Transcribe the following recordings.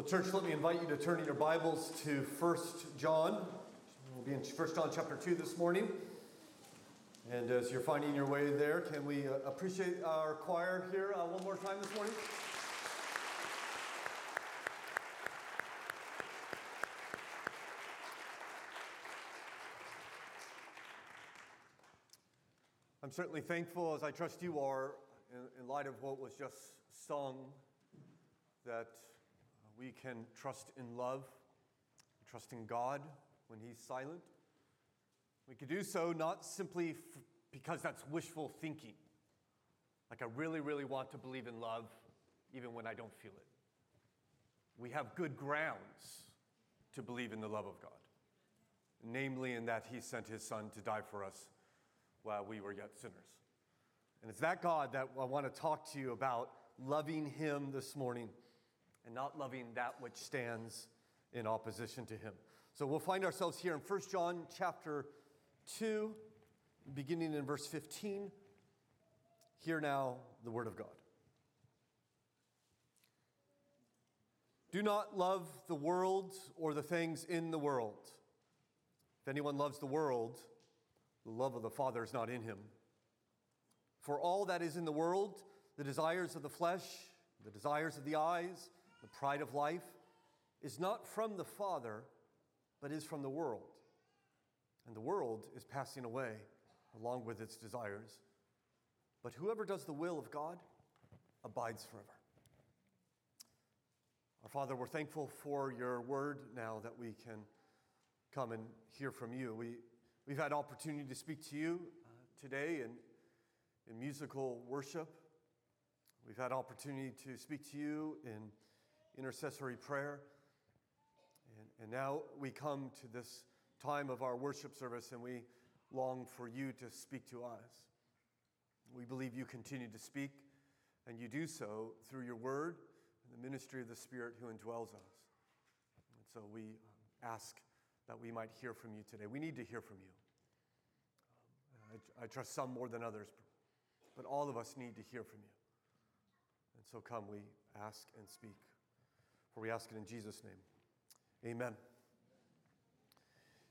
Well, church, let me invite you to turn in your Bibles to 1 John. We'll be in 1 John chapter 2 this morning. And as you're finding your way there, can we uh, appreciate our choir here uh, one more time this morning? I'm certainly thankful, as I trust you are, in, in light of what was just sung, that we can trust in love, trust in God when He's silent. We can do so not simply f- because that's wishful thinking, like I really, really want to believe in love even when I don't feel it. We have good grounds to believe in the love of God, namely, in that He sent His Son to die for us while we were yet sinners. And it's that God that I want to talk to you about loving Him this morning and not loving that which stands in opposition to him. So we'll find ourselves here in 1 John chapter 2, beginning in verse 15. Hear now the word of God. Do not love the world or the things in the world. If anyone loves the world, the love of the Father is not in him. For all that is in the world, the desires of the flesh, the desires of the eyes, the pride of life, is not from the Father, but is from the world. And the world is passing away along with its desires. But whoever does the will of God abides forever. Our Father, we're thankful for your word now that we can come and hear from you. We, we've had opportunity to speak to you uh, today in, in musical worship. We've had opportunity to speak to you in intercessory prayer. And, and now we come to this time of our worship service and we long for you to speak to us. We believe you continue to speak, and you do so through your word and the ministry of the Spirit who indwells us. And so we um, ask that we might hear from you today. We need to hear from you. Um, I, I trust some more than others, but all of us need to hear from you. And so come, we ask and speak. For we ask it in Jesus' name. Amen.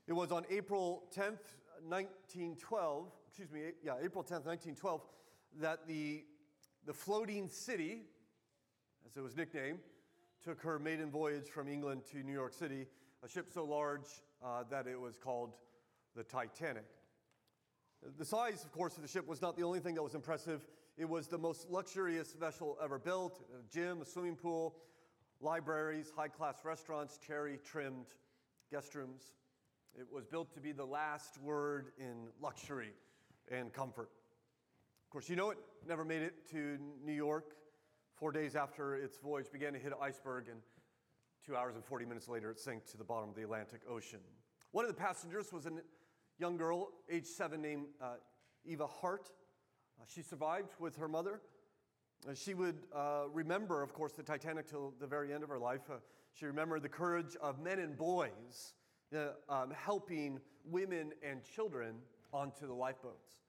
It was on April 10th, 1912, excuse me, yeah, April 10th, 1912, that the, the floating city, as it was nicknamed, took her maiden voyage from England to New York City, a ship so large uh, that it was called the Titanic. The size, of course, of the ship was not the only thing that was impressive. It was the most luxurious vessel ever built a gym, a swimming pool, libraries, high class restaurants, cherry trimmed guest rooms. It was built to be the last word in luxury and comfort. Of course, you know it never made it to New York. Four days after its voyage began to hit an iceberg, and two hours and 40 minutes later, it sank to the bottom of the Atlantic Ocean. One of the passengers was a young girl, age seven, named uh, Eva Hart. Uh, she survived with her mother she would uh, remember, of course, the Titanic till the very end of her life. Uh, she remembered the courage of men and boys uh, um, helping women and children onto the lifeboats.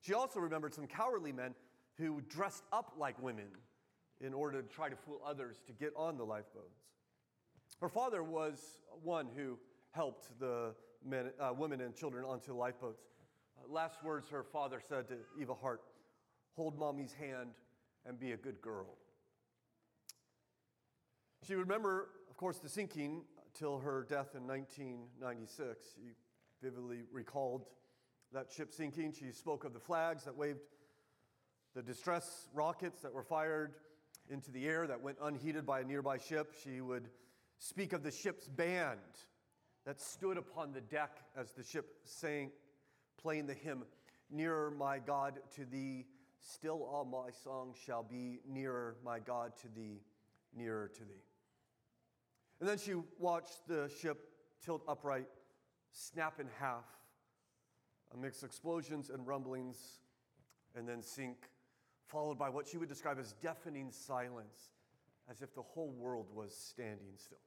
She also remembered some cowardly men who dressed up like women in order to try to fool others to get on the lifeboats. Her father was one who helped the men, uh, women and children onto the lifeboats. Uh, last words her father said to Eva Hart hold mommy's hand and be a good girl. She would remember, of course, the sinking till her death in 1996. She vividly recalled that ship sinking. She spoke of the flags that waved, the distress rockets that were fired into the air that went unheeded by a nearby ship. She would speak of the ship's band that stood upon the deck as the ship sank, playing the hymn, Nearer, my God, to thee Still all my songs shall be nearer, my God, to thee, nearer to thee. And then she watched the ship tilt upright, snap in half, amidst explosions and rumblings, and then sink, followed by what she would describe as deafening silence, as if the whole world was standing still.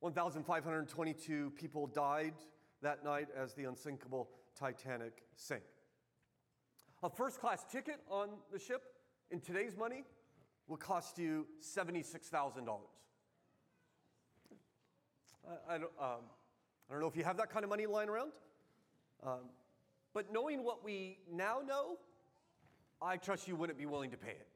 1,522 people died that night as the unsinkable Titanic sank. A first class ticket on the ship in today's money would cost you $76,000. I, I don't, um, I don't know if you have that kind of money lying around. Um, but knowing what we now know, I trust you wouldn't be willing to pay it.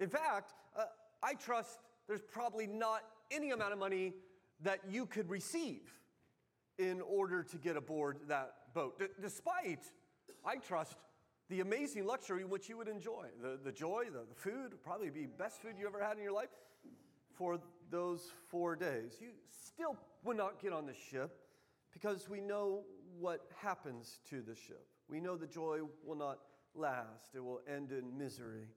In fact, uh, I trust there's probably not any amount of money that you could receive in order to get aboard that boat, D- despite, I trust, the amazing luxury which you would enjoy. The, the joy, the, the food, probably be best food you ever had in your life for those four days. You still would not get on the ship because we know what happens to the ship. We know the joy will not last, it will end in misery.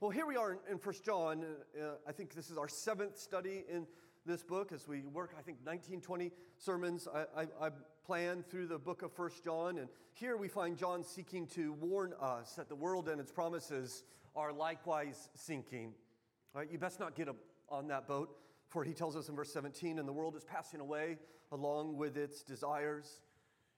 Well, here we are in, 1 John. Uh, I think this is our seventh study in this book as we work, I think, 1920 sermons I, I, I planned through the book of First John. And here we find John seeking to warn us that the world and its promises are likewise sinking. All right, you best not get on that boat, for he tells us in verse 17, and the world is passing away along with its desires.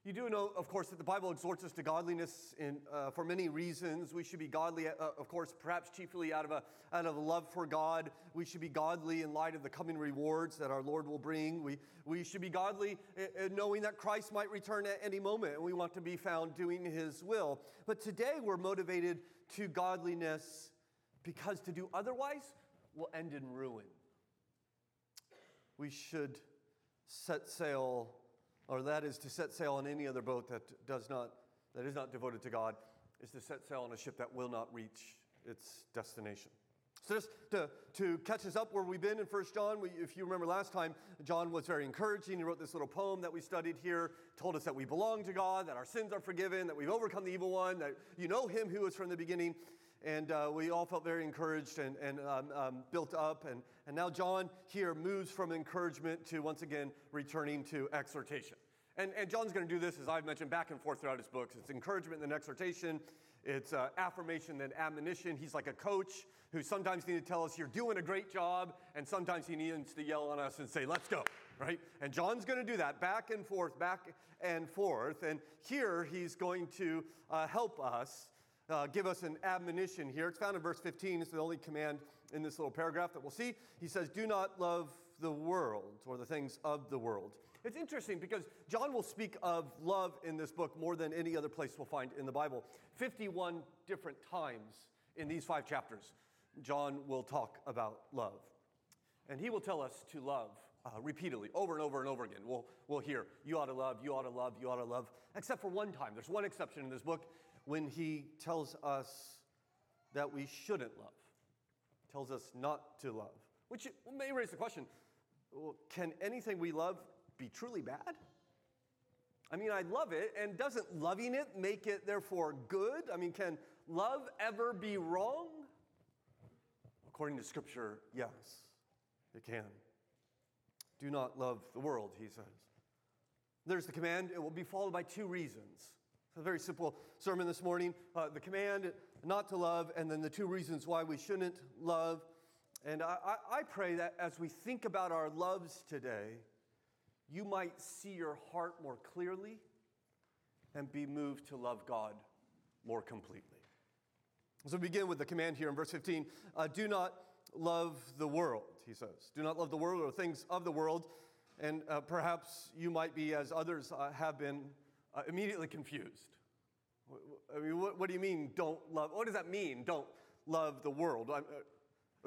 You do know, of course, that the Bible exhorts us to godliness in, uh, for many reasons. We should be godly, uh, of course, perhaps chiefly out of, a, out of a love for God. We should be godly in light of the coming rewards that our Lord will bring. We, we should be godly uh, knowing that Christ might return at any moment, and we want to be found doing His will. But today we're motivated to godliness because to do otherwise will end in ruin. We should set sail or that is to set sail on any other boat that does not that is not devoted to God, is to set sail on a ship that will not reach its destination. So just to, to catch us up where we've been in First John, we, if you remember last time, John was very encouraging. He wrote this little poem that we studied here, told us that we belong to God, that our sins are forgiven, that we've overcome the evil one, that you know him who is from the beginning. And uh, we all felt very encouraged and, and um, um, built up. And, and now John here moves from encouragement to once again returning to exhortation. And, and John's going to do this, as I've mentioned, back and forth throughout his books. It's encouragement and then exhortation. It's uh, affirmation then admonition. He's like a coach who sometimes needs to tell us you're doing a great job, and sometimes he needs to yell on us and say, let's go, right? And John's going to do that back and forth, back and forth. And here he's going to uh, help us, uh, give us an admonition here. It's found in verse 15. It's the only command in this little paragraph that we'll see. He says, Do not love the world or the things of the world. It's interesting because John will speak of love in this book more than any other place we'll find in the Bible. 51 different times in these five chapters, John will talk about love. And he will tell us to love uh, repeatedly, over and over and over again. We'll, we'll hear, you ought to love, you ought to love, you ought to love, except for one time. There's one exception in this book when he tells us that we shouldn't love, tells us not to love, which may raise the question well, can anything we love be truly bad? I mean, I love it, and doesn't loving it make it therefore good? I mean, can love ever be wrong? According to Scripture, yes, it can. Do not love the world, he says. There's the command. It will be followed by two reasons. A very simple sermon this morning. Uh, the command not to love, and then the two reasons why we shouldn't love. And I, I, I pray that as we think about our loves today, you might see your heart more clearly and be moved to love God more completely. So we begin with the command here in verse 15 uh, do not love the world, he says. Do not love the world or things of the world. And uh, perhaps you might be, as others uh, have been, uh, immediately confused. I mean, what, what, do you mean, don't love? What does that mean, don't love the world? Uh,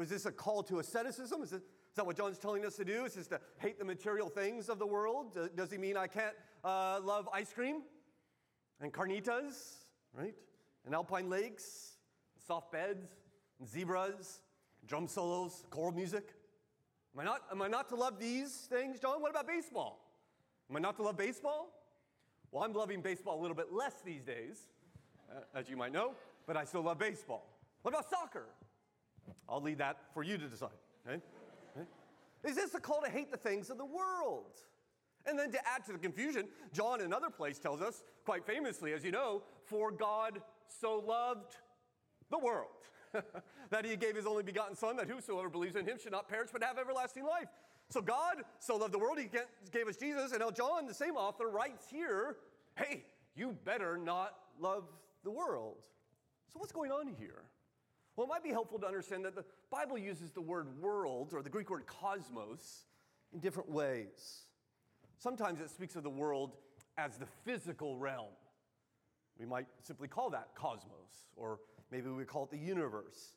is this a call to asceticism? Is it, is that what John's telling us to do? Is this to hate the material things of the world? Does he mean I can't uh, love ice cream and carnitas, right? And alpine lakes, soft beds, and zebras, drum solos, choral music? Am I, not, am I not to love these things, John? What about baseball? Am I not to love baseball? Well, I'm loving baseball a little bit less these days, uh, as you might know, but I still love baseball. What about soccer? I'll leave that for you to decide. Okay? Is this a call to hate the things of the world? And then to add to the confusion, John, in another place, tells us, quite famously, as you know, for God so loved the world that he gave his only begotten Son, that whosoever believes in him should not perish but have everlasting life. So God so loved the world, he gave us Jesus. And now John, the same author, writes here, hey, you better not love the world. So what's going on here? Well, it might be helpful to understand that the Bible uses the word world, or the Greek word cosmos, in different ways. Sometimes it speaks of the world as the physical realm. We might simply call that cosmos, or maybe we call it the universe.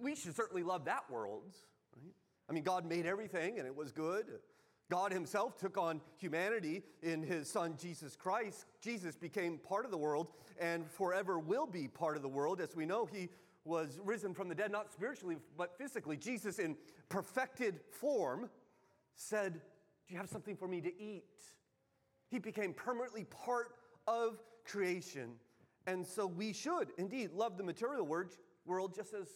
We should certainly love that world, right? I mean, God made everything and it was good. God Himself took on humanity in His Son Jesus Christ. Jesus became part of the world and forever will be part of the world. As we know, He was risen from the dead, not spiritually, but physically. Jesus, in perfected form, said, Do you have something for me to eat? He became permanently part of creation. And so we should indeed love the material world just as,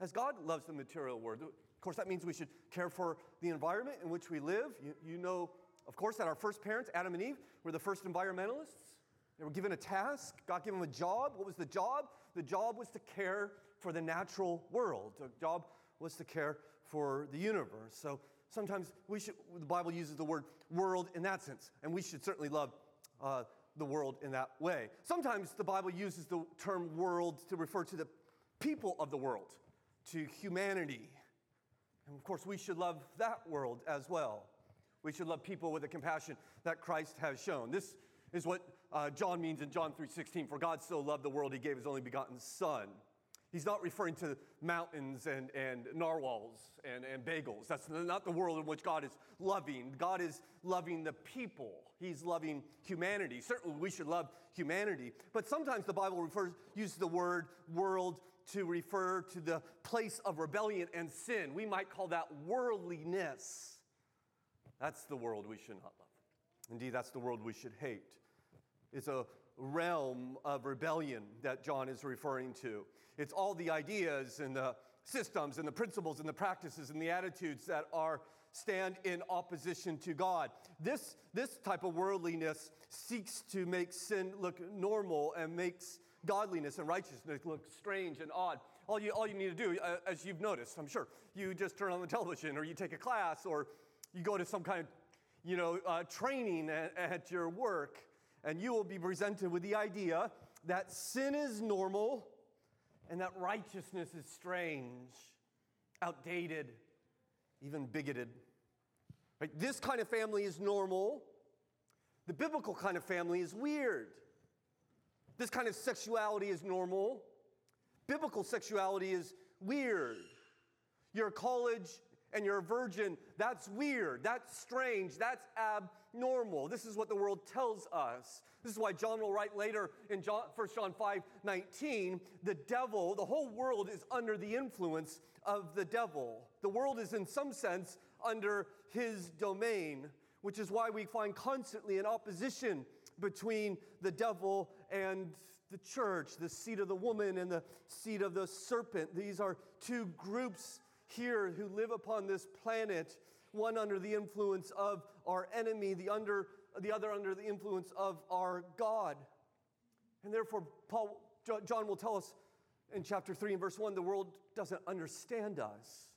as God loves the material world. Of course, that means we should care for the environment in which we live. You, you know, of course, that our first parents, Adam and Eve, were the first environmentalists. They were given a task, God gave them a job. What was the job? The job was to care for the natural world. The job was to care for the universe. So sometimes we should, the Bible uses the word world in that sense, and we should certainly love uh, the world in that way. Sometimes the Bible uses the term world to refer to the people of the world, to humanity. And of course, we should love that world as well. We should love people with the compassion that Christ has shown. This is what uh, John means in John 3:16. For God so loved the world, he gave his only begotten Son. He's not referring to mountains and, and narwhals and, and bagels. That's not the world in which God is loving. God is loving the people. He's loving humanity. Certainly, we should love humanity. But sometimes the Bible refers, uses the word world to refer to the place of rebellion and sin. We might call that worldliness. That's the world we should not love. Indeed, that's the world we should hate. It's a realm of rebellion that John is referring to. It's all the ideas and the systems and the principles and the practices and the attitudes that are stand in opposition to God. This, this type of worldliness seeks to make sin look normal and makes godliness and righteousness look strange and odd. All you, all you need to do, uh, as you've noticed, I'm sure, you just turn on the television or you take a class or you go to some kind of you know, uh, training at, at your work, and you will be presented with the idea that sin is normal and that righteousness is strange, outdated, even bigoted. Right? This kind of family is normal. The biblical kind of family is weird. This kind of sexuality is normal. Biblical sexuality is weird. You're college and you're a virgin, that's weird, that's strange, that's abnormal. This is what the world tells us. This is why John will write later in John, 1 John 5 19, the devil, the whole world is under the influence of the devil. The world is, in some sense, under his domain, which is why we find constantly an opposition between the devil and the church, the seed of the woman and the seed of the serpent. These are two groups here who live upon this planet, one under the influence of our enemy, the, under, the other under the influence of our God. And therefore, Paul, John will tell us in chapter 3 and verse 1 the world doesn't understand us.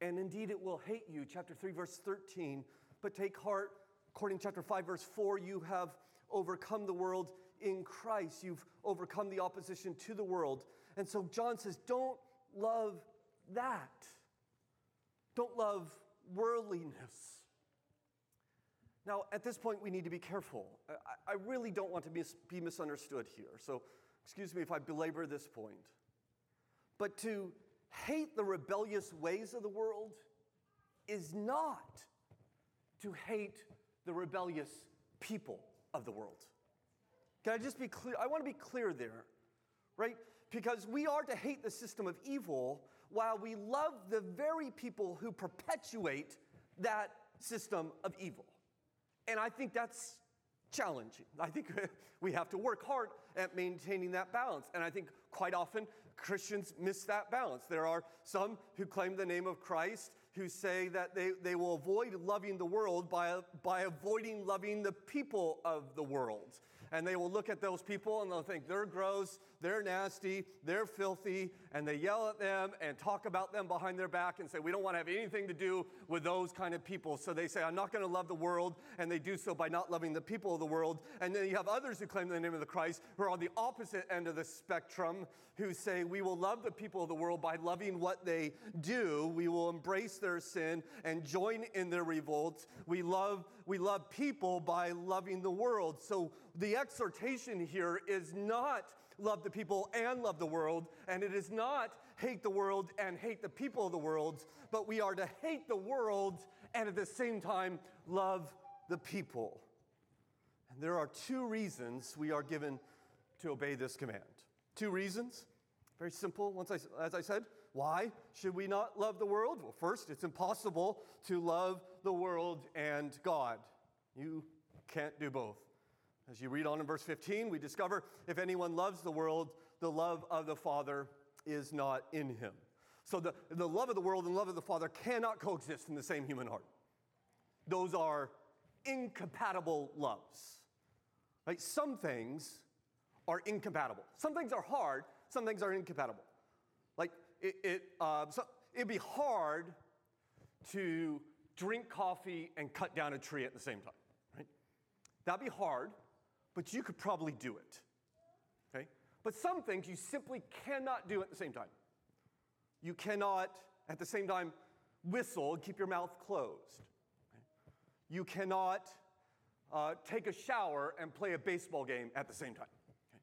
And indeed, it will hate you. Chapter 3, verse 13. But take heart, according to chapter 5, verse 4, you have overcome the world in Christ. You've overcome the opposition to the world. And so John says, don't love that. Don't love worldliness. Now, at this point, we need to be careful. I, I really don't want to be misunderstood here. So, excuse me if I belabor this point. But to hate the rebellious ways of the world is not to hate the rebellious people of the world. Can I just be clear? I want to be clear there, right? Because we are to hate the system of evil while we love the very people who perpetuate that system of evil. And I think that's challenging. I think we have to work hard at maintaining that balance. And I think quite often Christians miss that balance. There are some who claim the name of Christ who say that they, they will avoid loving the world by, by avoiding loving the people of the world. And they will look at those people and they'll think they're gross, they're nasty, they're filthy, and they yell at them and talk about them behind their back and say, We don't want to have anything to do with those kind of people. So they say, I'm not going to love the world, and they do so by not loving the people of the world. And then you have others who claim the name of the Christ who are on the opposite end of the spectrum who say, We will love the people of the world by loving what they do. We will embrace their sin and join in their revolts. We love, we love people by loving the world. So the exhortation here is not love the people and love the world, and it is not hate the world and hate the people of the world, but we are to hate the world and at the same time love the people. And there are two reasons we are given to obey this command. Two reasons, very simple. Once I, as I said, why should we not love the world? Well, first, it's impossible to love the world and God. You can't do both. As you read on in verse 15, we discover if anyone loves the world, the love of the Father is not in him. So the, the love of the world and love of the Father cannot coexist in the same human heart. Those are incompatible loves. Right? Some things are incompatible. Some things are hard, some things are incompatible. Like it, it uh, so it'd be hard to drink coffee and cut down a tree at the same time, right? That'd be hard but you could probably do it. Okay? But some things you simply cannot do at the same time. You cannot, at the same time, whistle and keep your mouth closed. Okay? You cannot uh, take a shower and play a baseball game at the same time. Okay?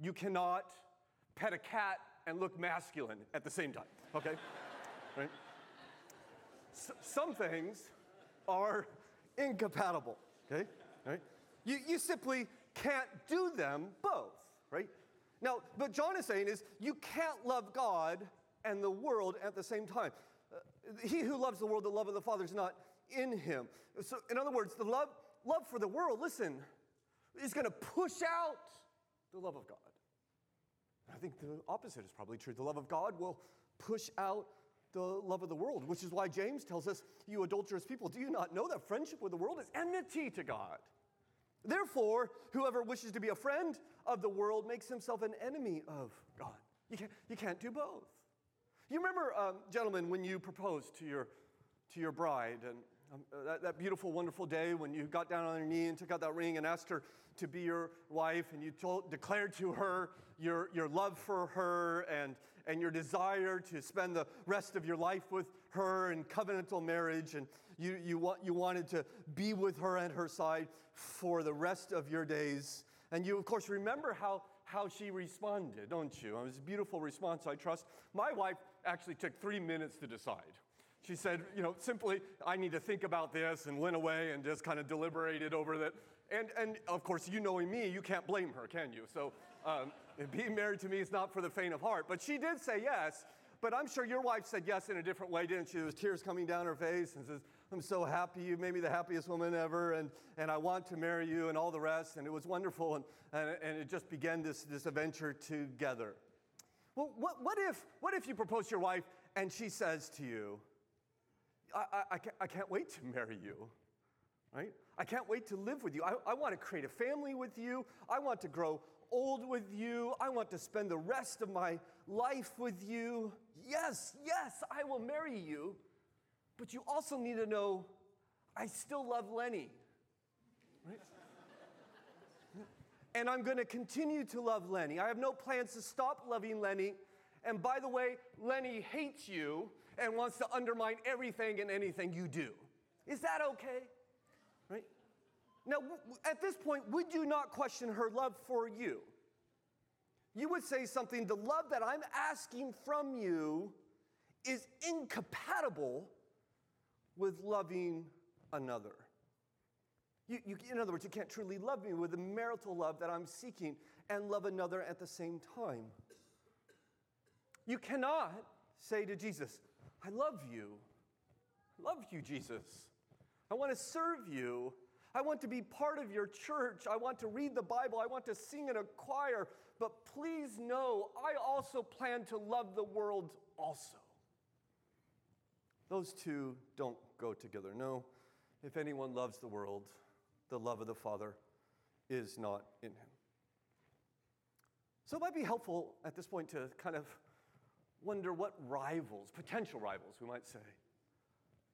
You cannot pet a cat and look masculine at the same time. Okay? right? S- some things are incompatible. Okay? Right? You, you simply can't do them both, right? Now, what John is saying is you can't love God and the world at the same time. Uh, he who loves the world, the love of the Father is not in him. So, in other words, the love, love for the world, listen, is going to push out the love of God. I think the opposite is probably true. The love of God will push out the love of the world, which is why James tells us, You adulterous people, do you not know that friendship with the world is enmity to God? Therefore, whoever wishes to be a friend of the world makes himself an enemy of God. You can't, you can't do both. You remember, um, gentlemen, when you proposed to your, to your bride, and um, uh, that, that, beautiful, wonderful day when you got down on your knee and took out that ring and asked her to be your wife, and you told, declared to her your, your love for her and, and your desire to spend the rest of your life with her in covenantal marriage, and you, you, want, you wanted to be with her at her side for the rest of your days. And you, of course, remember how, how she responded, don't you? It was a beautiful response, I trust. My wife actually took three minutes to decide. She said, you know, simply, I need to think about this, and went away and just kind of deliberated over that. And, and of course, you knowing me, you can't blame her, can you? So um, being married to me is not for the faint of heart. But she did say yes. But I'm sure your wife said yes in a different way, didn't she? There was tears coming down her face and says, I'm so happy. You made me the happiest woman ever, and, and I want to marry you, and all the rest. And it was wonderful, and, and, and it just began this, this adventure together. Well, what, what, if, what if you propose to your wife and she says to you, I, I, I, can't, I can't wait to marry you, right? I can't wait to live with you. I, I want to create a family with you. I want to grow old with you. I want to spend the rest of my life with you. Yes, yes, I will marry you. But you also need to know I still love Lenny. Right? and I'm going to continue to love Lenny. I have no plans to stop loving Lenny. And by the way, Lenny hates you and wants to undermine everything and anything you do. Is that okay? Right? Now, at this point, would you not question her love for you? You would say something, the love that I'm asking from you is incompatible with loving another. You, you, in other words, you can't truly love me with the marital love that I'm seeking and love another at the same time. You cannot say to Jesus, I love you. I love you, Jesus. I want to serve you. I want to be part of your church. I want to read the Bible. I want to sing in a choir. But please know, I also plan to love the world also. Those two don't go together. No, if anyone loves the world, the love of the Father is not in him. So it might be helpful at this point to kind of wonder what rivals, potential rivals, we might say,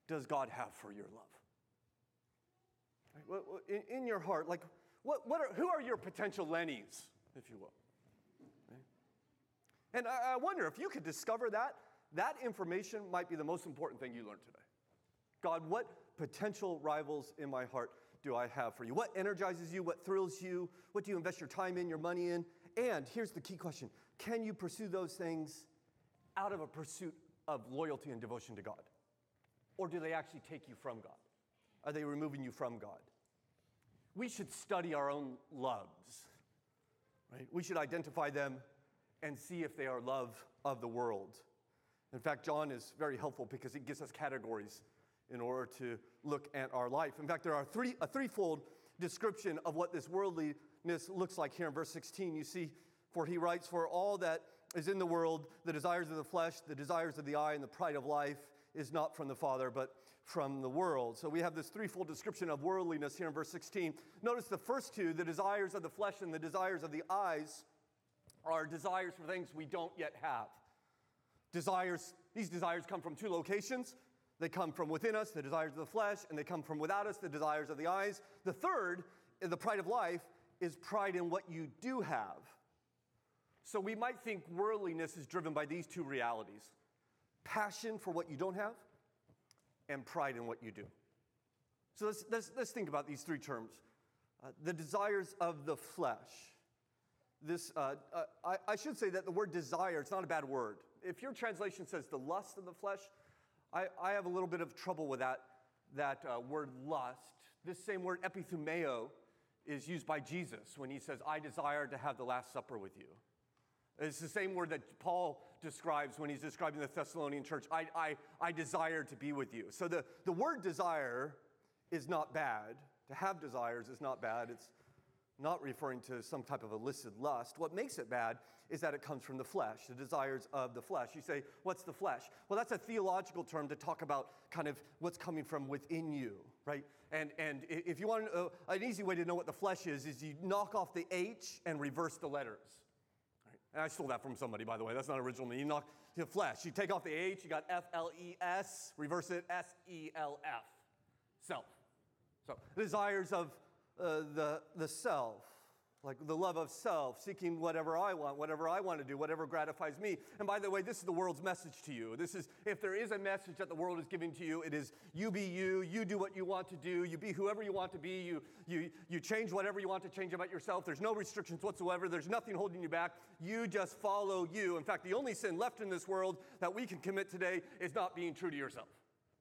does God have for your love? In, your heart, like, what, what are, who are your potential Lennies, if you will? And I, I wonder if you could discover that, that information might be the most important thing you learned today. God, what potential rivals in my heart do I have for you? What energizes you? What thrills you? What do you invest your time in, your money in? And here's the key question Can you pursue those things out of a pursuit of loyalty and devotion to God? Or do they actually take you from God? Are they removing you from God? We should study our own loves, right? We should identify them and see if they are love of the world. In fact, John is very helpful because he gives us categories in order to look at our life. In fact, there are three, a threefold description of what this worldliness looks like here in verse 16. You see, for he writes, For all that is in the world, the desires of the flesh, the desires of the eye, and the pride of life is not from the Father, but from the world. So we have this threefold description of worldliness here in verse 16. Notice the first two, the desires of the flesh and the desires of the eyes, are desires for things we don't yet have. Desires, these desires come from two locations. They come from within us, the desires of the flesh, and they come from without us, the desires of the eyes. The third, the pride of life, is pride in what you do have. So we might think worldliness is driven by these two realities passion for what you don't have, and pride in what you do. So let's, let's, let's think about these three terms uh, the desires of the flesh. This, uh, uh, I, I should say that the word desire, it's not a bad word. If your translation says the lust of the flesh, I, I have a little bit of trouble with that, that uh, word lust. This same word, epithumeo, is used by Jesus when he says, I desire to have the Last Supper with you. It's the same word that Paul describes when he's describing the Thessalonian church. I, I, I desire to be with you. So the, the word desire is not bad. To have desires is not bad. It's not referring to some type of illicit lust. What makes it bad is that it comes from the flesh, the desires of the flesh. You say, What's the flesh? Well, that's a theological term to talk about kind of what's coming from within you, right? And, and if you want uh, an easy way to know what the flesh is, is you knock off the H and reverse the letters. Right? And I stole that from somebody, by the way. That's not original. You knock the flesh. You take off the H, you got F L E S, reverse it S E L F. Self. So, desires of uh, the, the self, like the love of self, seeking whatever I want, whatever I want to do, whatever gratifies me. And by the way, this is the world's message to you. This is, if there is a message that the world is giving to you, it is you be you, you do what you want to do, you be whoever you want to be, you, you, you change whatever you want to change about yourself. There's no restrictions whatsoever, there's nothing holding you back. You just follow you. In fact, the only sin left in this world that we can commit today is not being true to yourself.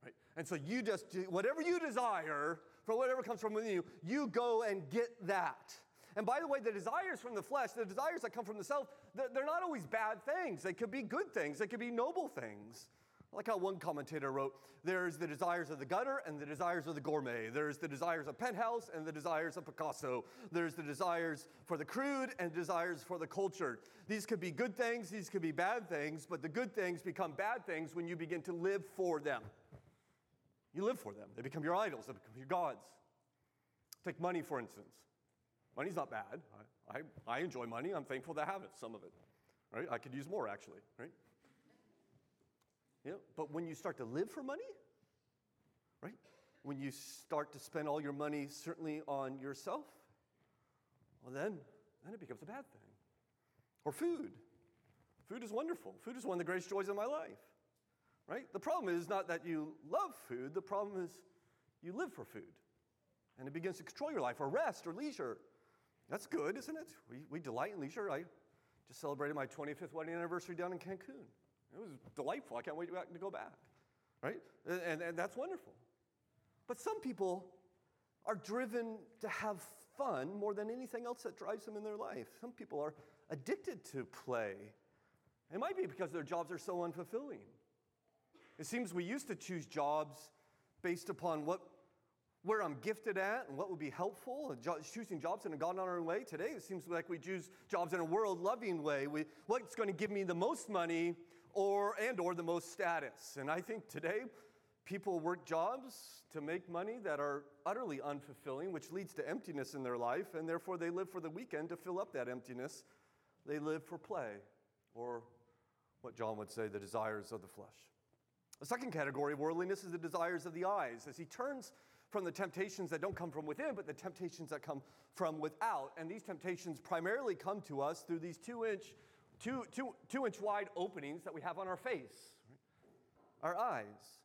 Right? And so you just, do whatever you desire, for whatever comes from within you, you go and get that. And by the way, the desires from the flesh, the desires that come from the self, they're not always bad things. They could be good things, they could be noble things. like how one commentator wrote there's the desires of the gutter and the desires of the gourmet. There's the desires of penthouse and the desires of Picasso. There's the desires for the crude and desires for the cultured. These could be good things, these could be bad things, but the good things become bad things when you begin to live for them. You live for them. They become your idols, they become your gods. Take money, for instance. Money's not bad. I, I, I enjoy money. I'm thankful to have it, some of it. Right? I could use more, actually. Right? Yeah, but when you start to live for money, right? When you start to spend all your money certainly on yourself, well, then, then it becomes a bad thing. Or food. Food is wonderful. Food is one of the greatest joys of my life right? The problem is not that you love food, the problem is you live for food. And it begins to control your life, or rest, or leisure. That's good, isn't it? We, we delight in leisure. I just celebrated my 25th wedding anniversary down in Cancun. It was delightful. I can't wait to go back, right? And, and, that's wonderful. But some people are driven to have fun more than anything else that drives them in their life. Some people are addicted to play. It might be because their jobs are so unfulfilling. It seems we used to choose jobs based upon what, where I'm gifted at and what would be helpful, choosing jobs in a God honoring way. Today, it seems like we choose jobs in a world loving way. We, what's going to give me the most money or, and or the most status? And I think today, people work jobs to make money that are utterly unfulfilling, which leads to emptiness in their life, and therefore they live for the weekend to fill up that emptiness they live for play, or what John would say, the desires of the flesh. The second category of worldliness is the desires of the eyes. As he turns from the temptations that don't come from within, but the temptations that come from without. And these temptations primarily come to us through these two inch, two, two, two inch wide openings that we have on our face, our eyes.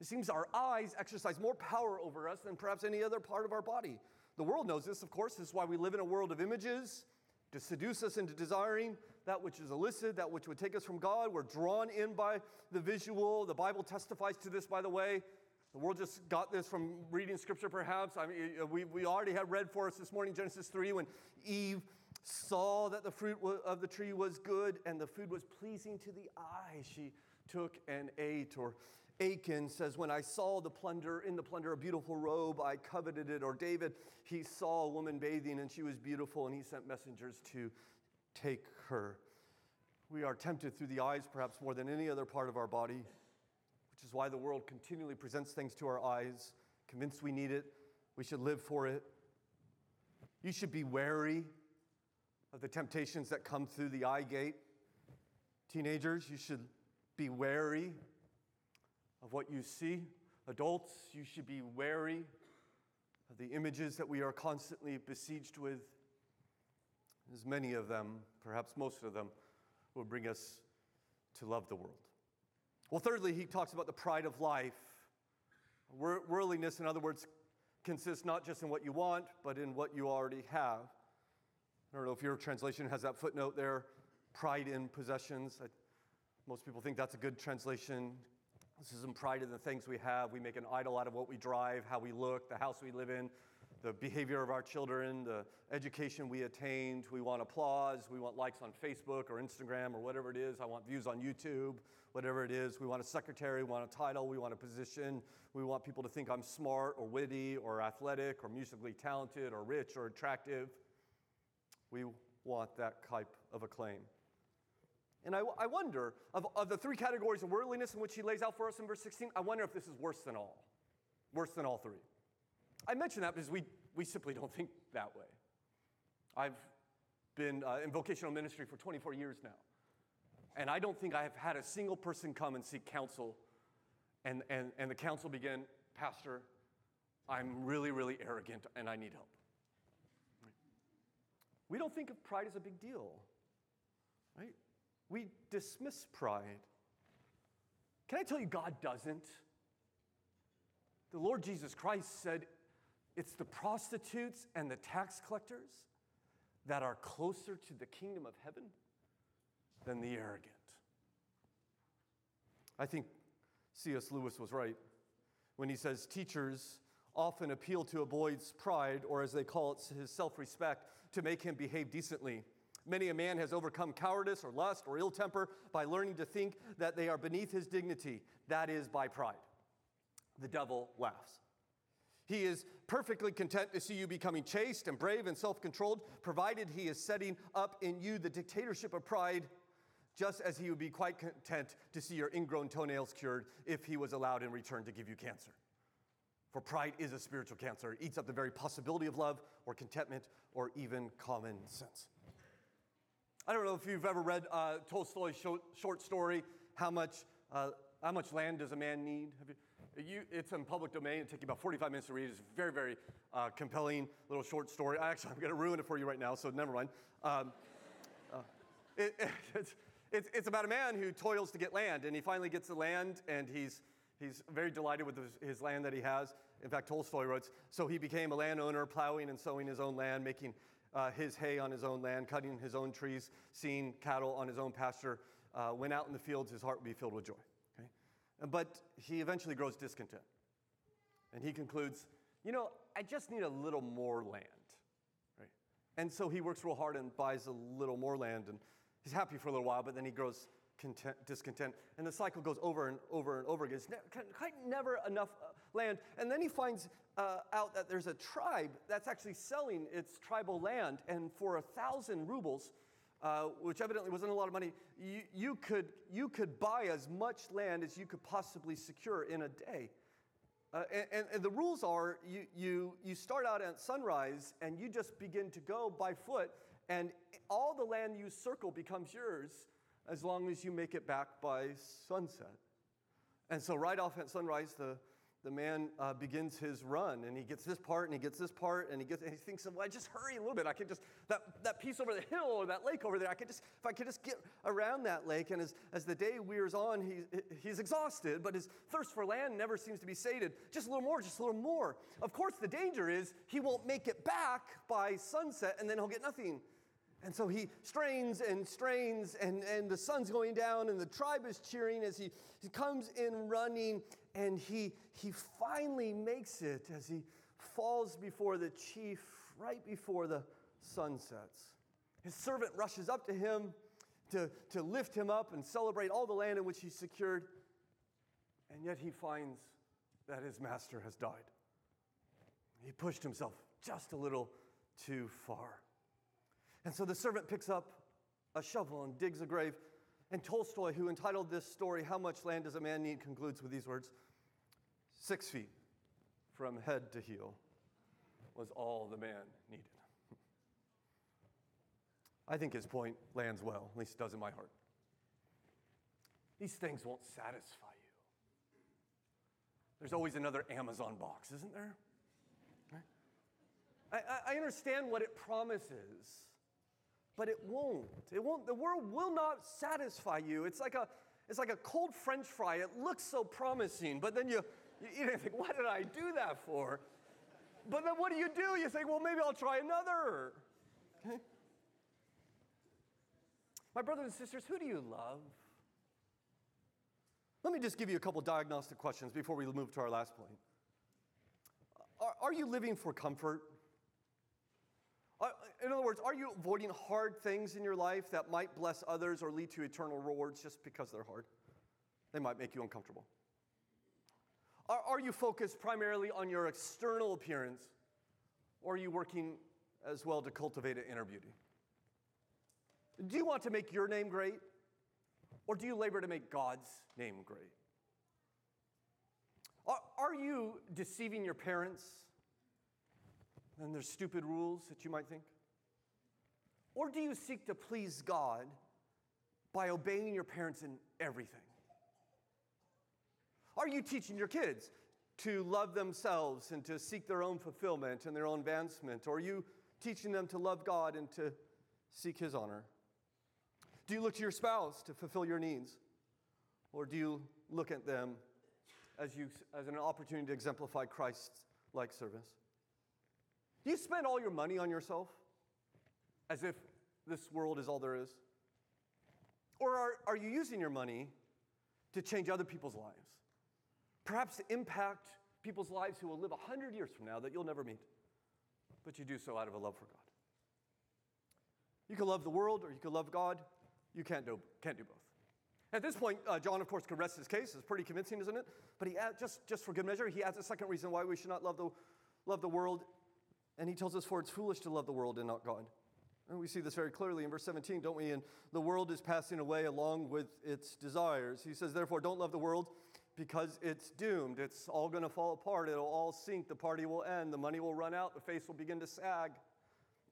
It seems our eyes exercise more power over us than perhaps any other part of our body. The world knows this, of course. This is why we live in a world of images to seduce us into desiring that which is illicit, that which would take us from God. We're drawn in by the visual. The Bible testifies to this, by the way. The world just got this from reading scripture, perhaps. I mean, we, we already had read for us this morning, Genesis 3, when Eve saw that the fruit of the tree was good and the food was pleasing to the eye. She took and ate. Or Achan says, When I saw the plunder, in the plunder, a beautiful robe, I coveted it. Or David, he saw a woman bathing and she was beautiful and he sent messengers to take her. We are tempted through the eyes, perhaps more than any other part of our body which is why the world continually presents things to our eyes, convinced we need it, we should live for it. You should be wary of the temptations that come through the eye gate. Teenagers, you should be wary of what you see. Adults, you should be wary of the images that we are constantly besieged with. As many of them, perhaps most of them, will bring us to love the world. Well, thirdly, he talks about the pride of life. Worldliness, in other words, consists not just in what you want, but in what you already have. I don't know if your translation has that footnote there pride in possessions. I, most people think that's a good translation. This is in pride in the things we have. We make an idol out of what we drive, how we look, the house we live in, the behavior of our children, the education we attained. We want applause. We want likes on Facebook or Instagram or whatever it is. I want views on YouTube whatever it is. We want a secretary, we want a title, we want a position. We want people to think I'm smart or witty or athletic or musically talented or rich or attractive. We want that type of acclaim. And I, I wonder, of, of the three categories of worldliness in which he lays out for us in verse 16, I wonder if this is worse than all. Worse than all three. I mention that because we, we simply don't think that way. I've been uh, in vocational ministry for 24 years now. And I don't think I have had a single person come and seek counsel, and, and, and the counsel begin, Pastor, I'm really, really arrogant and I need help. We don't think of pride as a big deal, right? We dismiss pride. Can I tell you, God doesn't? The Lord Jesus Christ said, It's the prostitutes and the tax collectors that are closer to the kingdom of heaven than the arrogant. I think C.S. Lewis was right when he says teachers often appeal to a boy's pride, or as they call it, his self respect, to make him behave decently. Many a man has overcome cowardice or lust or ill temper by learning to think that they are beneath his dignity. That is by pride. The devil laughs. He is perfectly content to see you becoming chaste and brave and self controlled, provided he is setting up in you the dictatorship of pride just as he would be quite content to see your ingrown toenails cured if he was allowed in return to give you cancer. For pride is a spiritual cancer. It eats up the very possibility of love or contentment or even common sense. I don't know if you've ever read uh, Tolstoy's short story, How Much, uh, How Much Land Does a Man Need? You, it's in public domain. It takes you about 45 minutes to read. It's a very, very uh, compelling little short story. Actually, I'm going to ruin it for you right now, so never mind. Um, uh, it, it, it's, it's about a man who toils to get land, and he finally gets the land, and he's, he's very delighted with his, his land that he has. In fact, Tolstoy wrote, so he became a landowner, plowing and sowing his own land, making uh, his hay on his own land, cutting his own trees, seeing cattle on his own pasture. Uh, went out in the fields, his heart would be filled with joy. But he eventually grows discontent. And he concludes, you know, I just need a little more land. Right? And so he works real hard and buys a little more land. And He's happy for a little while, but then he grows content, discontent. And the cycle goes over and over and over again. It's ne- quite never enough uh, land. And then he finds uh, out that there's a tribe that's actually selling its tribal land. And for a thousand rubles, uh, which evidently wasn't a lot of money, you, you, could, you could buy as much land as you could possibly secure in a day. Uh, and, and, the rules are you, you, you start out at sunrise and you just begin to go by foot and all the land you circle becomes yours as long as you make it back by sunset. And so, right off at sunrise, the, the man uh, begins his run and he gets this part and he gets this part and he gets and he thinks well i just hurry a little bit. I can just that, that piece over the hill or that lake over there i could just if i could just get around that lake. And as, as the day wears on he, he's exhausted but his thirst for land never seems to be sated. Just a little more just a little more. Of course the danger is he won't make it back by sunset and then he'll get nothing. And so he strains and strains, and, and the sun's going down, and the tribe is cheering as he, he comes in running and he, he finally makes it as he falls before the chief right before the sun sets. His servant rushes up to him to, to lift him up and celebrate all the land in which he's secured, and yet he finds that his master has died. He pushed himself just a little too far. And so the servant picks up a shovel and digs a grave and Tolstoy, who entitled this story, How Much Land Does a Man Need, concludes with these words Six feet from head to heel was all the man needed. I think his point lands well, at least it does in my heart. These things won't satisfy you. There's always another Amazon box, isn't there? I, I understand what it promises but it won't. It won't. The world will not satisfy you. It's like a, it's like a cold French fry. It looks so promising, but then you, you eat it and think, what did I do that for? But then what do you do? You think, well, maybe I'll try another. Okay? My brothers and sisters, who do you love? Let me just give you a couple diagnostic questions before we move to our last point. Are, are you living for comfort? In other words, are you avoiding hard things in your life that might bless others or lead to eternal rewards just because they're hard? They might make you uncomfortable. Are, are you focused primarily on your external appearance, or are you working as well to cultivate an inner beauty? Do you want to make your name great, or do you labor to make God's name great? Are, are you deceiving your parents and there's stupid rules that you might think? Or do you seek to please God by obeying your parents in everything? Are you teaching your kids to love themselves and to seek their own fulfillment and their own advancement? Or are you teaching them to love God and to seek His honor? Do you look to your spouse to fulfill your needs? Or do you look at them as, you, as an opportunity to exemplify Christ's like service? Do you spend all your money on yourself as if this world is all there is? Or are, are you using your money to change other people's lives? Perhaps to impact people's lives who will live 100 years from now that you'll never meet, but you do so out of a love for God. You can love the world or you can love God. You can't do, can't do both. At this point, uh, John, of course, could rest his case. It's pretty convincing, isn't it? But he adds, just, just for good measure, he adds a second reason why we should not love the, love the world and he tells us, For it's foolish to love the world and not God. And we see this very clearly in verse 17, don't we? And the world is passing away along with its desires. He says, Therefore, don't love the world because it's doomed. It's all going to fall apart. It'll all sink. The party will end. The money will run out. The face will begin to sag.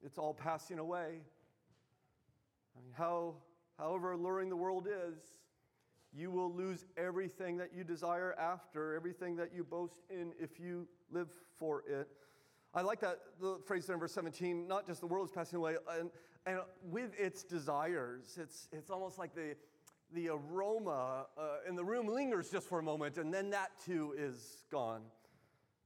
It's all passing away. I mean, how, however alluring the world is, you will lose everything that you desire after, everything that you boast in if you live for it. I like that the phrase there in verse 17, not just the world is passing away, and, and with its desires. It's, it's almost like the, the aroma uh, in the room lingers just for a moment, and then that too is gone.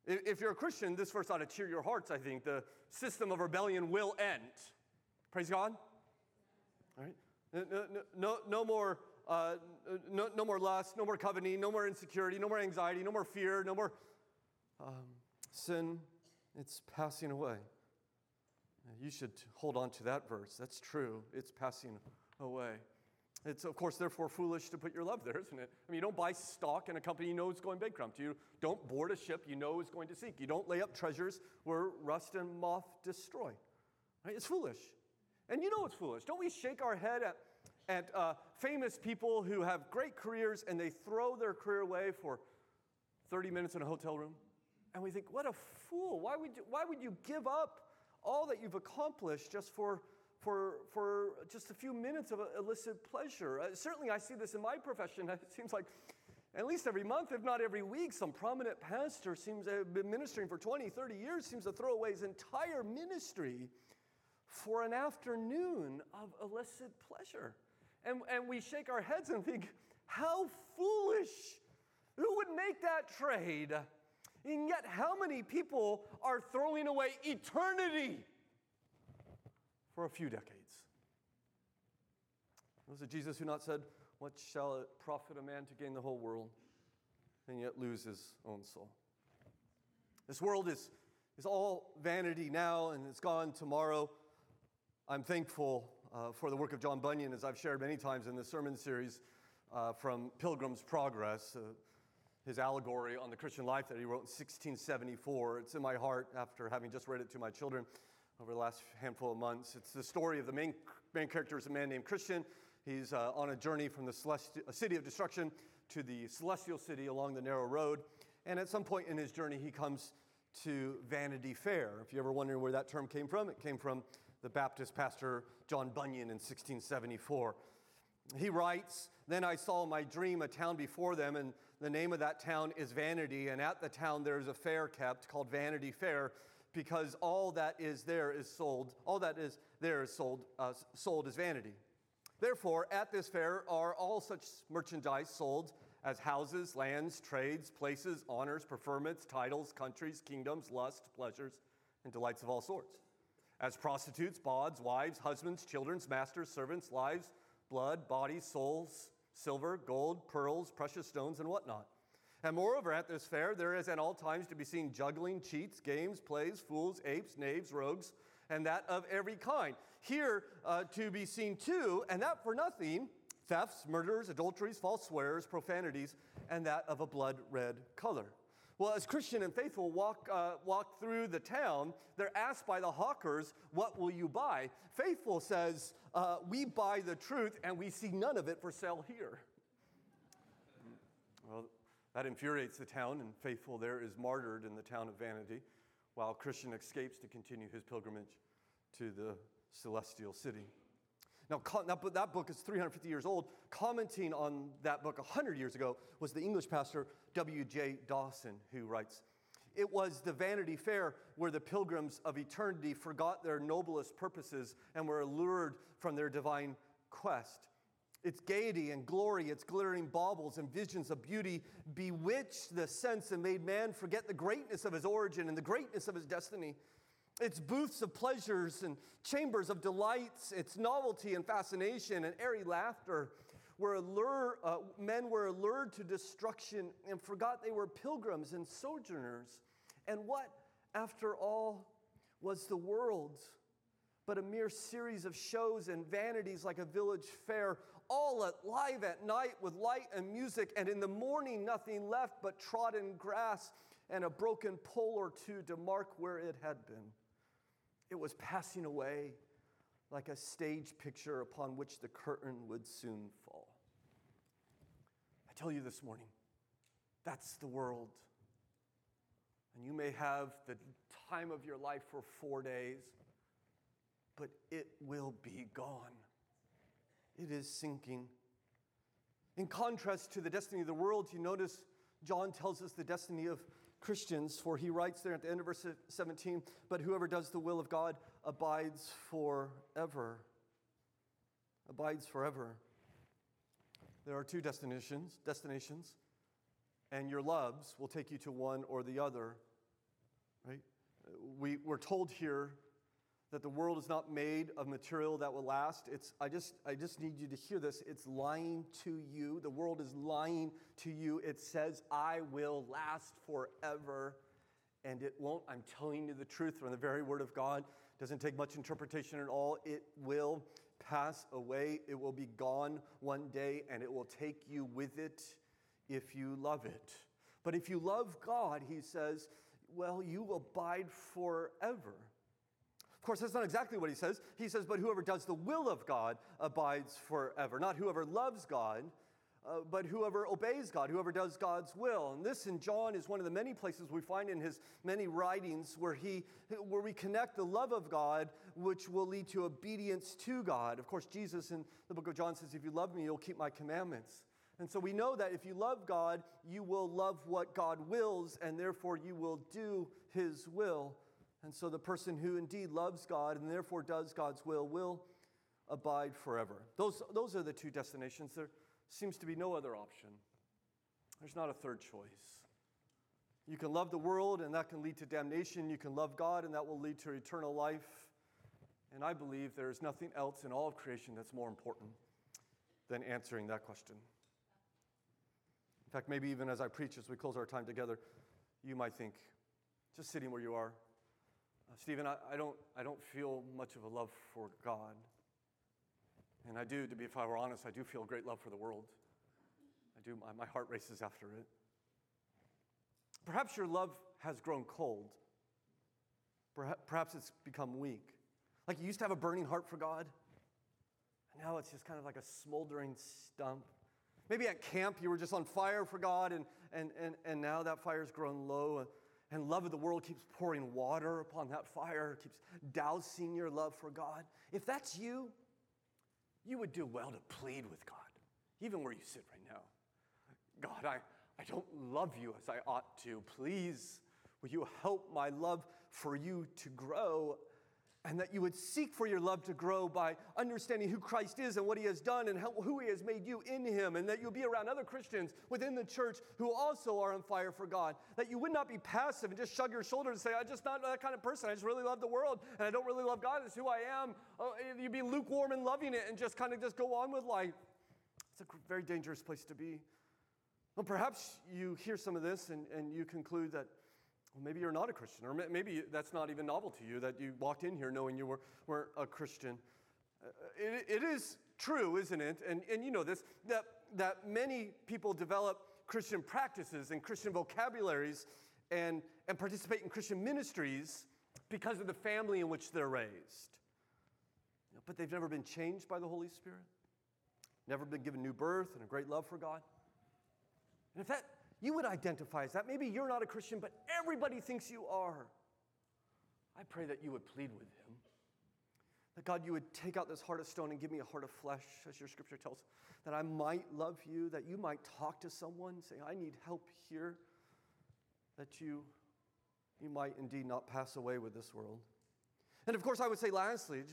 If you're a Christian, this verse ought to cheer your hearts, I think. The system of rebellion will end. Praise God. All right? No, no, no, more. Uh, no, no more lust, no more coveting, no more insecurity, no more anxiety, no more fear, no more um, sin, it's passing away. You should hold on to that verse. That's true. It's passing away. It's, of course, therefore foolish to put your love there, isn't it? I mean, you don't buy stock in a company you know is going bankrupt. You don't board a ship you know is going to sink. You don't lay up treasures where rust and moth destroy. Right? It's foolish. And you know it's foolish. Don't we shake our head at, at uh, famous people who have great careers and they throw their career away for 30 minutes in a hotel room? And we think, what a fool. Why would you, why would you give up all that you've accomplished just for, for, for just a few minutes of illicit pleasure. Uh, certainly, I see this in my profession. It seems like at least every month, if not every week, some prominent pastor seems to have been ministering for 20, 30 years, seems to throw away his entire ministry for an afternoon of illicit pleasure. And, and we shake our heads and think, how foolish! Who would make that trade? And yet, how many people are throwing away eternity for a few decades? Was it Jesus who not said, What shall it profit a man to gain the whole world and yet lose his own soul? This world is, is all vanity now and it's gone tomorrow. I'm thankful uh, for the work of John Bunyan, as I've shared many times in the sermon series uh, from Pilgrim's Progress. His allegory on the Christian life that he wrote in 1674. It's in my heart after having just read it to my children over the last handful of months. It's the story of the main, main character is a man named Christian. He's uh, on a journey from the celesti- city of destruction to the celestial city along the narrow road. And at some point in his journey, he comes to Vanity Fair. If you're ever wondering where that term came from, it came from the Baptist pastor John Bunyan in 1674. He writes, Then I saw in my dream a town before them, and the name of that town is Vanity. And at the town there's a fair kept called Vanity Fair, because all that is there is sold. All that is there is sold, uh, sold as vanity. Therefore, at this fair are all such merchandise sold as houses, lands, trades, places, honors, preferments, titles, countries, kingdoms, lust, pleasures, and delights of all sorts. As prostitutes, bawds, wives, husbands, children, masters, servants, lives, blood, bodies, souls, silver, gold, pearls, precious stones, and whatnot. And moreover, at this fair, there is at all times to be seen juggling, cheats, games, plays, fools, apes, knaves, rogues, and that of every kind. Here uh, to be seen too, and that for nothing, thefts, murders, adulteries, false swears, profanities, and that of a blood red color. Well, as Christian and faithful walk, uh, walk through the town, they're asked by the hawkers, What will you buy? Faithful says, uh, We buy the truth and we see none of it for sale here. Well, that infuriates the town, and faithful there is martyred in the town of Vanity, while Christian escapes to continue his pilgrimage to the celestial city. Now, that book is 350 years old. Commenting on that book 100 years ago was the English pastor W.J. Dawson, who writes It was the Vanity Fair where the pilgrims of eternity forgot their noblest purposes and were allured from their divine quest. Its gaiety and glory, its glittering baubles and visions of beauty bewitched the sense and made man forget the greatness of his origin and the greatness of his destiny. Its booths of pleasures and chambers of delights, its novelty and fascination and airy laughter were allure, uh, men were allured to destruction and forgot they were pilgrims and sojourners. And what, after all, was the world but a mere series of shows and vanities like a village fair, all at live at night with light and music, and in the morning nothing left but trodden grass and a broken pole or two to mark where it had been. It was passing away like a stage picture upon which the curtain would soon fall. I tell you this morning, that's the world. And you may have the time of your life for four days, but it will be gone. It is sinking. In contrast to the destiny of the world, you notice John tells us the destiny of Christians, for he writes there at the end of verse 17, but whoever does the will of God abides forever. Abides forever. There are two destinations, destinations, and your loves will take you to one or the other. Right? We, we're told here that the world is not made of material that will last. It's, I, just, I just need you to hear this. It's lying to you. The world is lying to you. It says, I will last forever. And it won't. I'm telling you the truth from the very word of God. It doesn't take much interpretation at all. It will pass away. It will be gone one day, and it will take you with it if you love it. But if you love God, he says, well, you abide forever. Of course, that's not exactly what he says. He says, but whoever does the will of God abides forever. Not whoever loves God uh, but whoever obeys God, whoever does God's will. And this in John is one of the many places we find in his many writings where, he, where we connect the love of God, which will lead to obedience to God. Of course, Jesus in the book of John says, If you love me, you'll keep my commandments. And so we know that if you love God, you will love what God wills, and therefore you will do his will. And so the person who indeed loves God and therefore does God's will will abide forever. Those, those are the two destinations. There seems to be no other option. There's not a third choice. You can love the world, and that can lead to damnation. You can love God, and that will lead to eternal life. And I believe there is nothing else in all of creation that's more important than answering that question. In fact, maybe even as I preach, as we close our time together, you might think, just sitting where you are, uh, Stephen, I, I, don't, I don't feel much of a love for God. And I do, to be, if I were honest, I do feel great love for the world. I do, my, my heart races after it. Perhaps your love has grown cold. Perhaps it's become weak. Like you used to have a burning heart for God, and now it's just kind of like a smoldering stump. Maybe at camp you were just on fire for God, and, and, and, and now that fire's grown low, and love of the world keeps pouring water upon that fire, keeps dousing your love for God. If that's you, you would do well to plead with God, even where you sit right now. God, I, I don't love you as I ought to. Please, will you help my love for you to grow? And that you would seek for your love to grow by understanding who Christ is and what he has done and how, who he has made you in him, and that you'll be around other Christians within the church who also are on fire for God. That you would not be passive and just shrug your shoulders and say, I'm just not that kind of person. I just really love the world and I don't really love God. It's who I am. Uh, you'd be lukewarm and loving it and just kind of just go on with life. It's a very dangerous place to be. Well, perhaps you hear some of this and, and you conclude that well, maybe you're not a Christian, or maybe that's not even novel to you that you walked in here knowing you were, were a Christian. Uh, it, it is true, isn't it? And, and you know this, that, that many people develop Christian practices and Christian vocabularies and, and participate in Christian ministries because of the family in which they're raised. But they've never been changed by the Holy Spirit, never been given new birth and a great love for God. And if that you would identify as that. Maybe you're not a Christian, but everybody thinks you are. I pray that you would plead with him. That God, you would take out this heart of stone and give me a heart of flesh, as your scripture tells, that I might love you, that you might talk to someone, say, I need help here, that you, you might indeed not pass away with this world. And of course, I would say, lastly,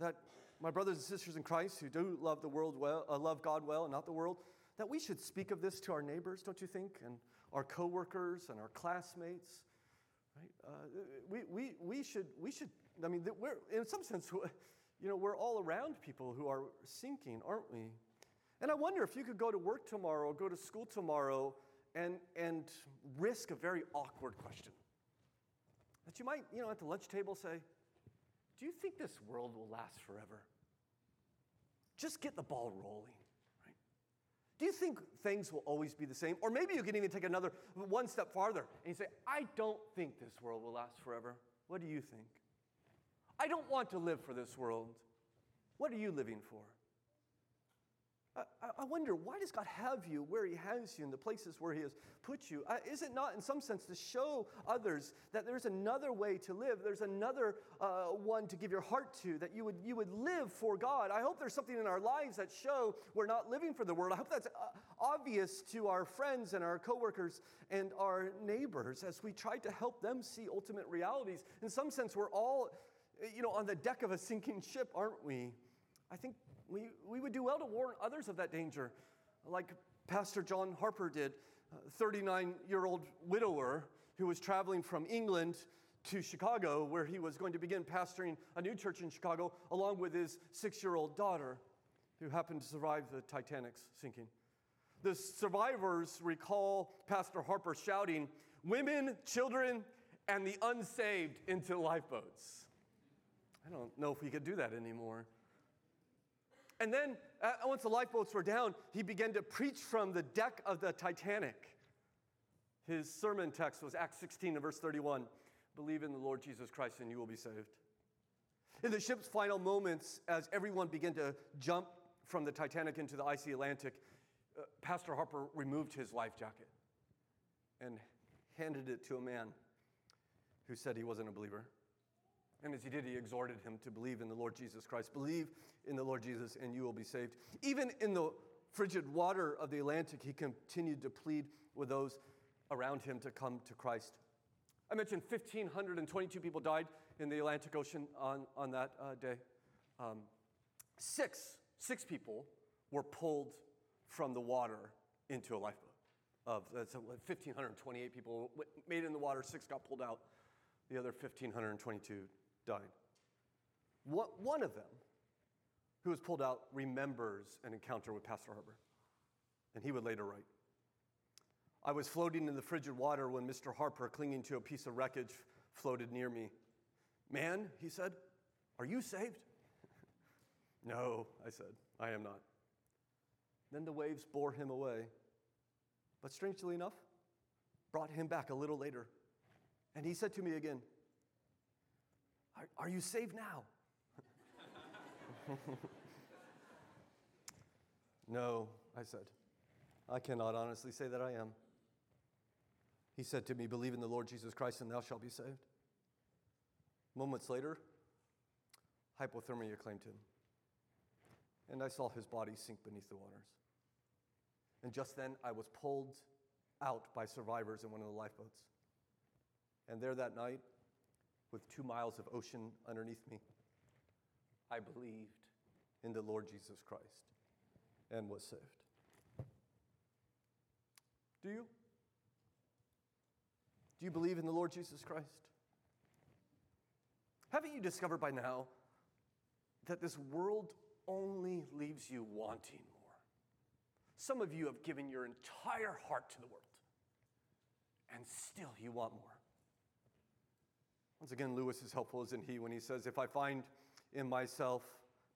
that my brothers and sisters in Christ who do love the world well, uh, love God well, and not the world, that we should speak of this to our neighbors, don't you think? And our coworkers and our classmates. Right? Uh, we, we, we, should, we should, I mean, we're, in some sense, you know, we're all around people who are sinking, aren't we? And I wonder if you could go to work tomorrow, go to school tomorrow, and, and risk a very awkward question. That you might, you know, at the lunch table say, Do you think this world will last forever? Just get the ball rolling. Do you think things will always be the same? Or maybe you can even take another one step farther and you say, I don't think this world will last forever. What do you think? I don't want to live for this world. What are you living for? I, wonder, why does God have you where He has you in the places where He has put you? Uh, is it not, in some sense, to show others that there's another way to live? There's another uh, one to give your heart to, that you would, you would live for God. I hope there's something in our lives that show we're not living for the world. I hope that's uh, obvious to our friends and our coworkers and our neighbors as we try to help them see ultimate realities. In some sense, we're all, you know, on the deck of a sinking ship, aren't we? I think we, we would do well to warn others of that danger, like Pastor John Harper did, 39 year old widower who was traveling from England to Chicago, where he was going to begin pastoring a new church in Chicago, along with his six year old daughter, who happened to survive the Titanic's sinking. The survivors recall Pastor Harper shouting, Women, children, and the unsaved into lifeboats. I don't know if we could do that anymore. And then, uh, once the lifeboats were down, he began to preach from the deck of the Titanic. His sermon text was Acts 16 and verse 31 Believe in the Lord Jesus Christ and you will be saved. In the ship's final moments, as everyone began to jump from the Titanic into the icy Atlantic, uh, Pastor Harper removed his life jacket and handed it to a man who said he wasn't a believer. And as he did, he exhorted him to believe in the Lord Jesus Christ. Believe in the Lord Jesus, and you will be saved. Even in the frigid water of the Atlantic, he continued to plead with those around him to come to Christ. I mentioned 1,522 people died in the Atlantic Ocean on, on that uh, day. Um, six, six people were pulled from the water into a lifeboat. Of that's 1,528 people made it in the water, six got pulled out. The other 1,522 died. One of them, who was pulled out, remembers an encounter with Pastor Harper. And he would later write I was floating in the frigid water when Mr. Harper, clinging to a piece of wreckage, floated near me. Man, he said, are you saved? no, I said, I am not. Then the waves bore him away. But strangely enough, brought him back a little later. And he said to me again, Are, are you saved now? no, I said. I cannot honestly say that I am. He said to me, Believe in the Lord Jesus Christ and thou shalt be saved. Moments later, hypothermia claimed him. And I saw his body sink beneath the waters. And just then, I was pulled out by survivors in one of the lifeboats. And there that night, with two miles of ocean underneath me, I believed in the Lord Jesus Christ and was saved. Do you? Do you believe in the Lord Jesus Christ? Haven't you discovered by now that this world only leaves you wanting more? Some of you have given your entire heart to the world, and still you want more. Once again, Lewis is helpful, isn't he, when he says, If I find in myself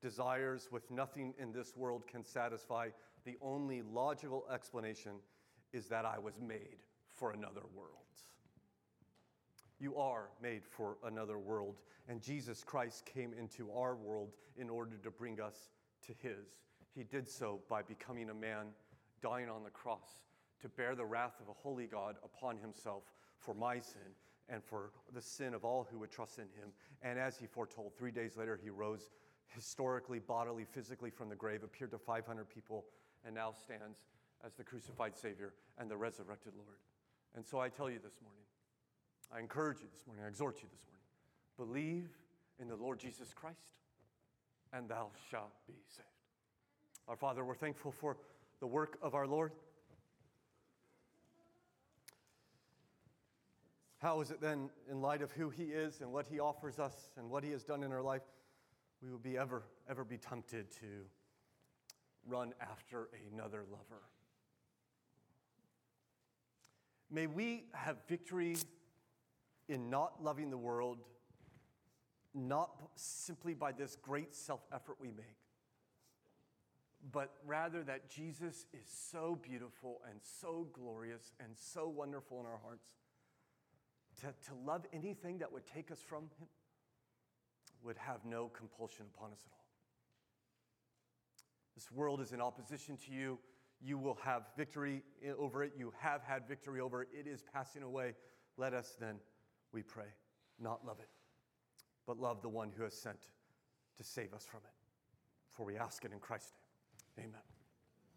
desires with nothing in this world can satisfy, the only logical explanation is that I was made for another world. You are made for another world, and Jesus Christ came into our world in order to bring us to His. He did so by becoming a man, dying on the cross to bear the wrath of a holy God upon Himself for my sin and for the sin of all who would trust in Him. And as He foretold, three days later, He rose historically, bodily, physically from the grave, appeared to 500 people, and now stands as the crucified Savior and the resurrected Lord. And so I tell you this morning, I encourage you this morning, I exhort you this morning believe in the Lord Jesus Christ, and thou shalt be saved. Our Father, we're thankful for the work of our Lord. How is it then, in light of who He is and what He offers us and what He has done in our life, we will be ever, ever be tempted to run after another lover? May we have victory in not loving the world, not simply by this great self effort we make, but rather that Jesus is so beautiful and so glorious and so wonderful in our hearts. To, to love anything that would take us from Him would have no compulsion upon us at all. This world is in opposition to you. You will have victory over it. You have had victory over it. It is passing away. Let us then we pray, not love it, but love the one who has sent to save us from it. For we ask it in Christ's name. Amen.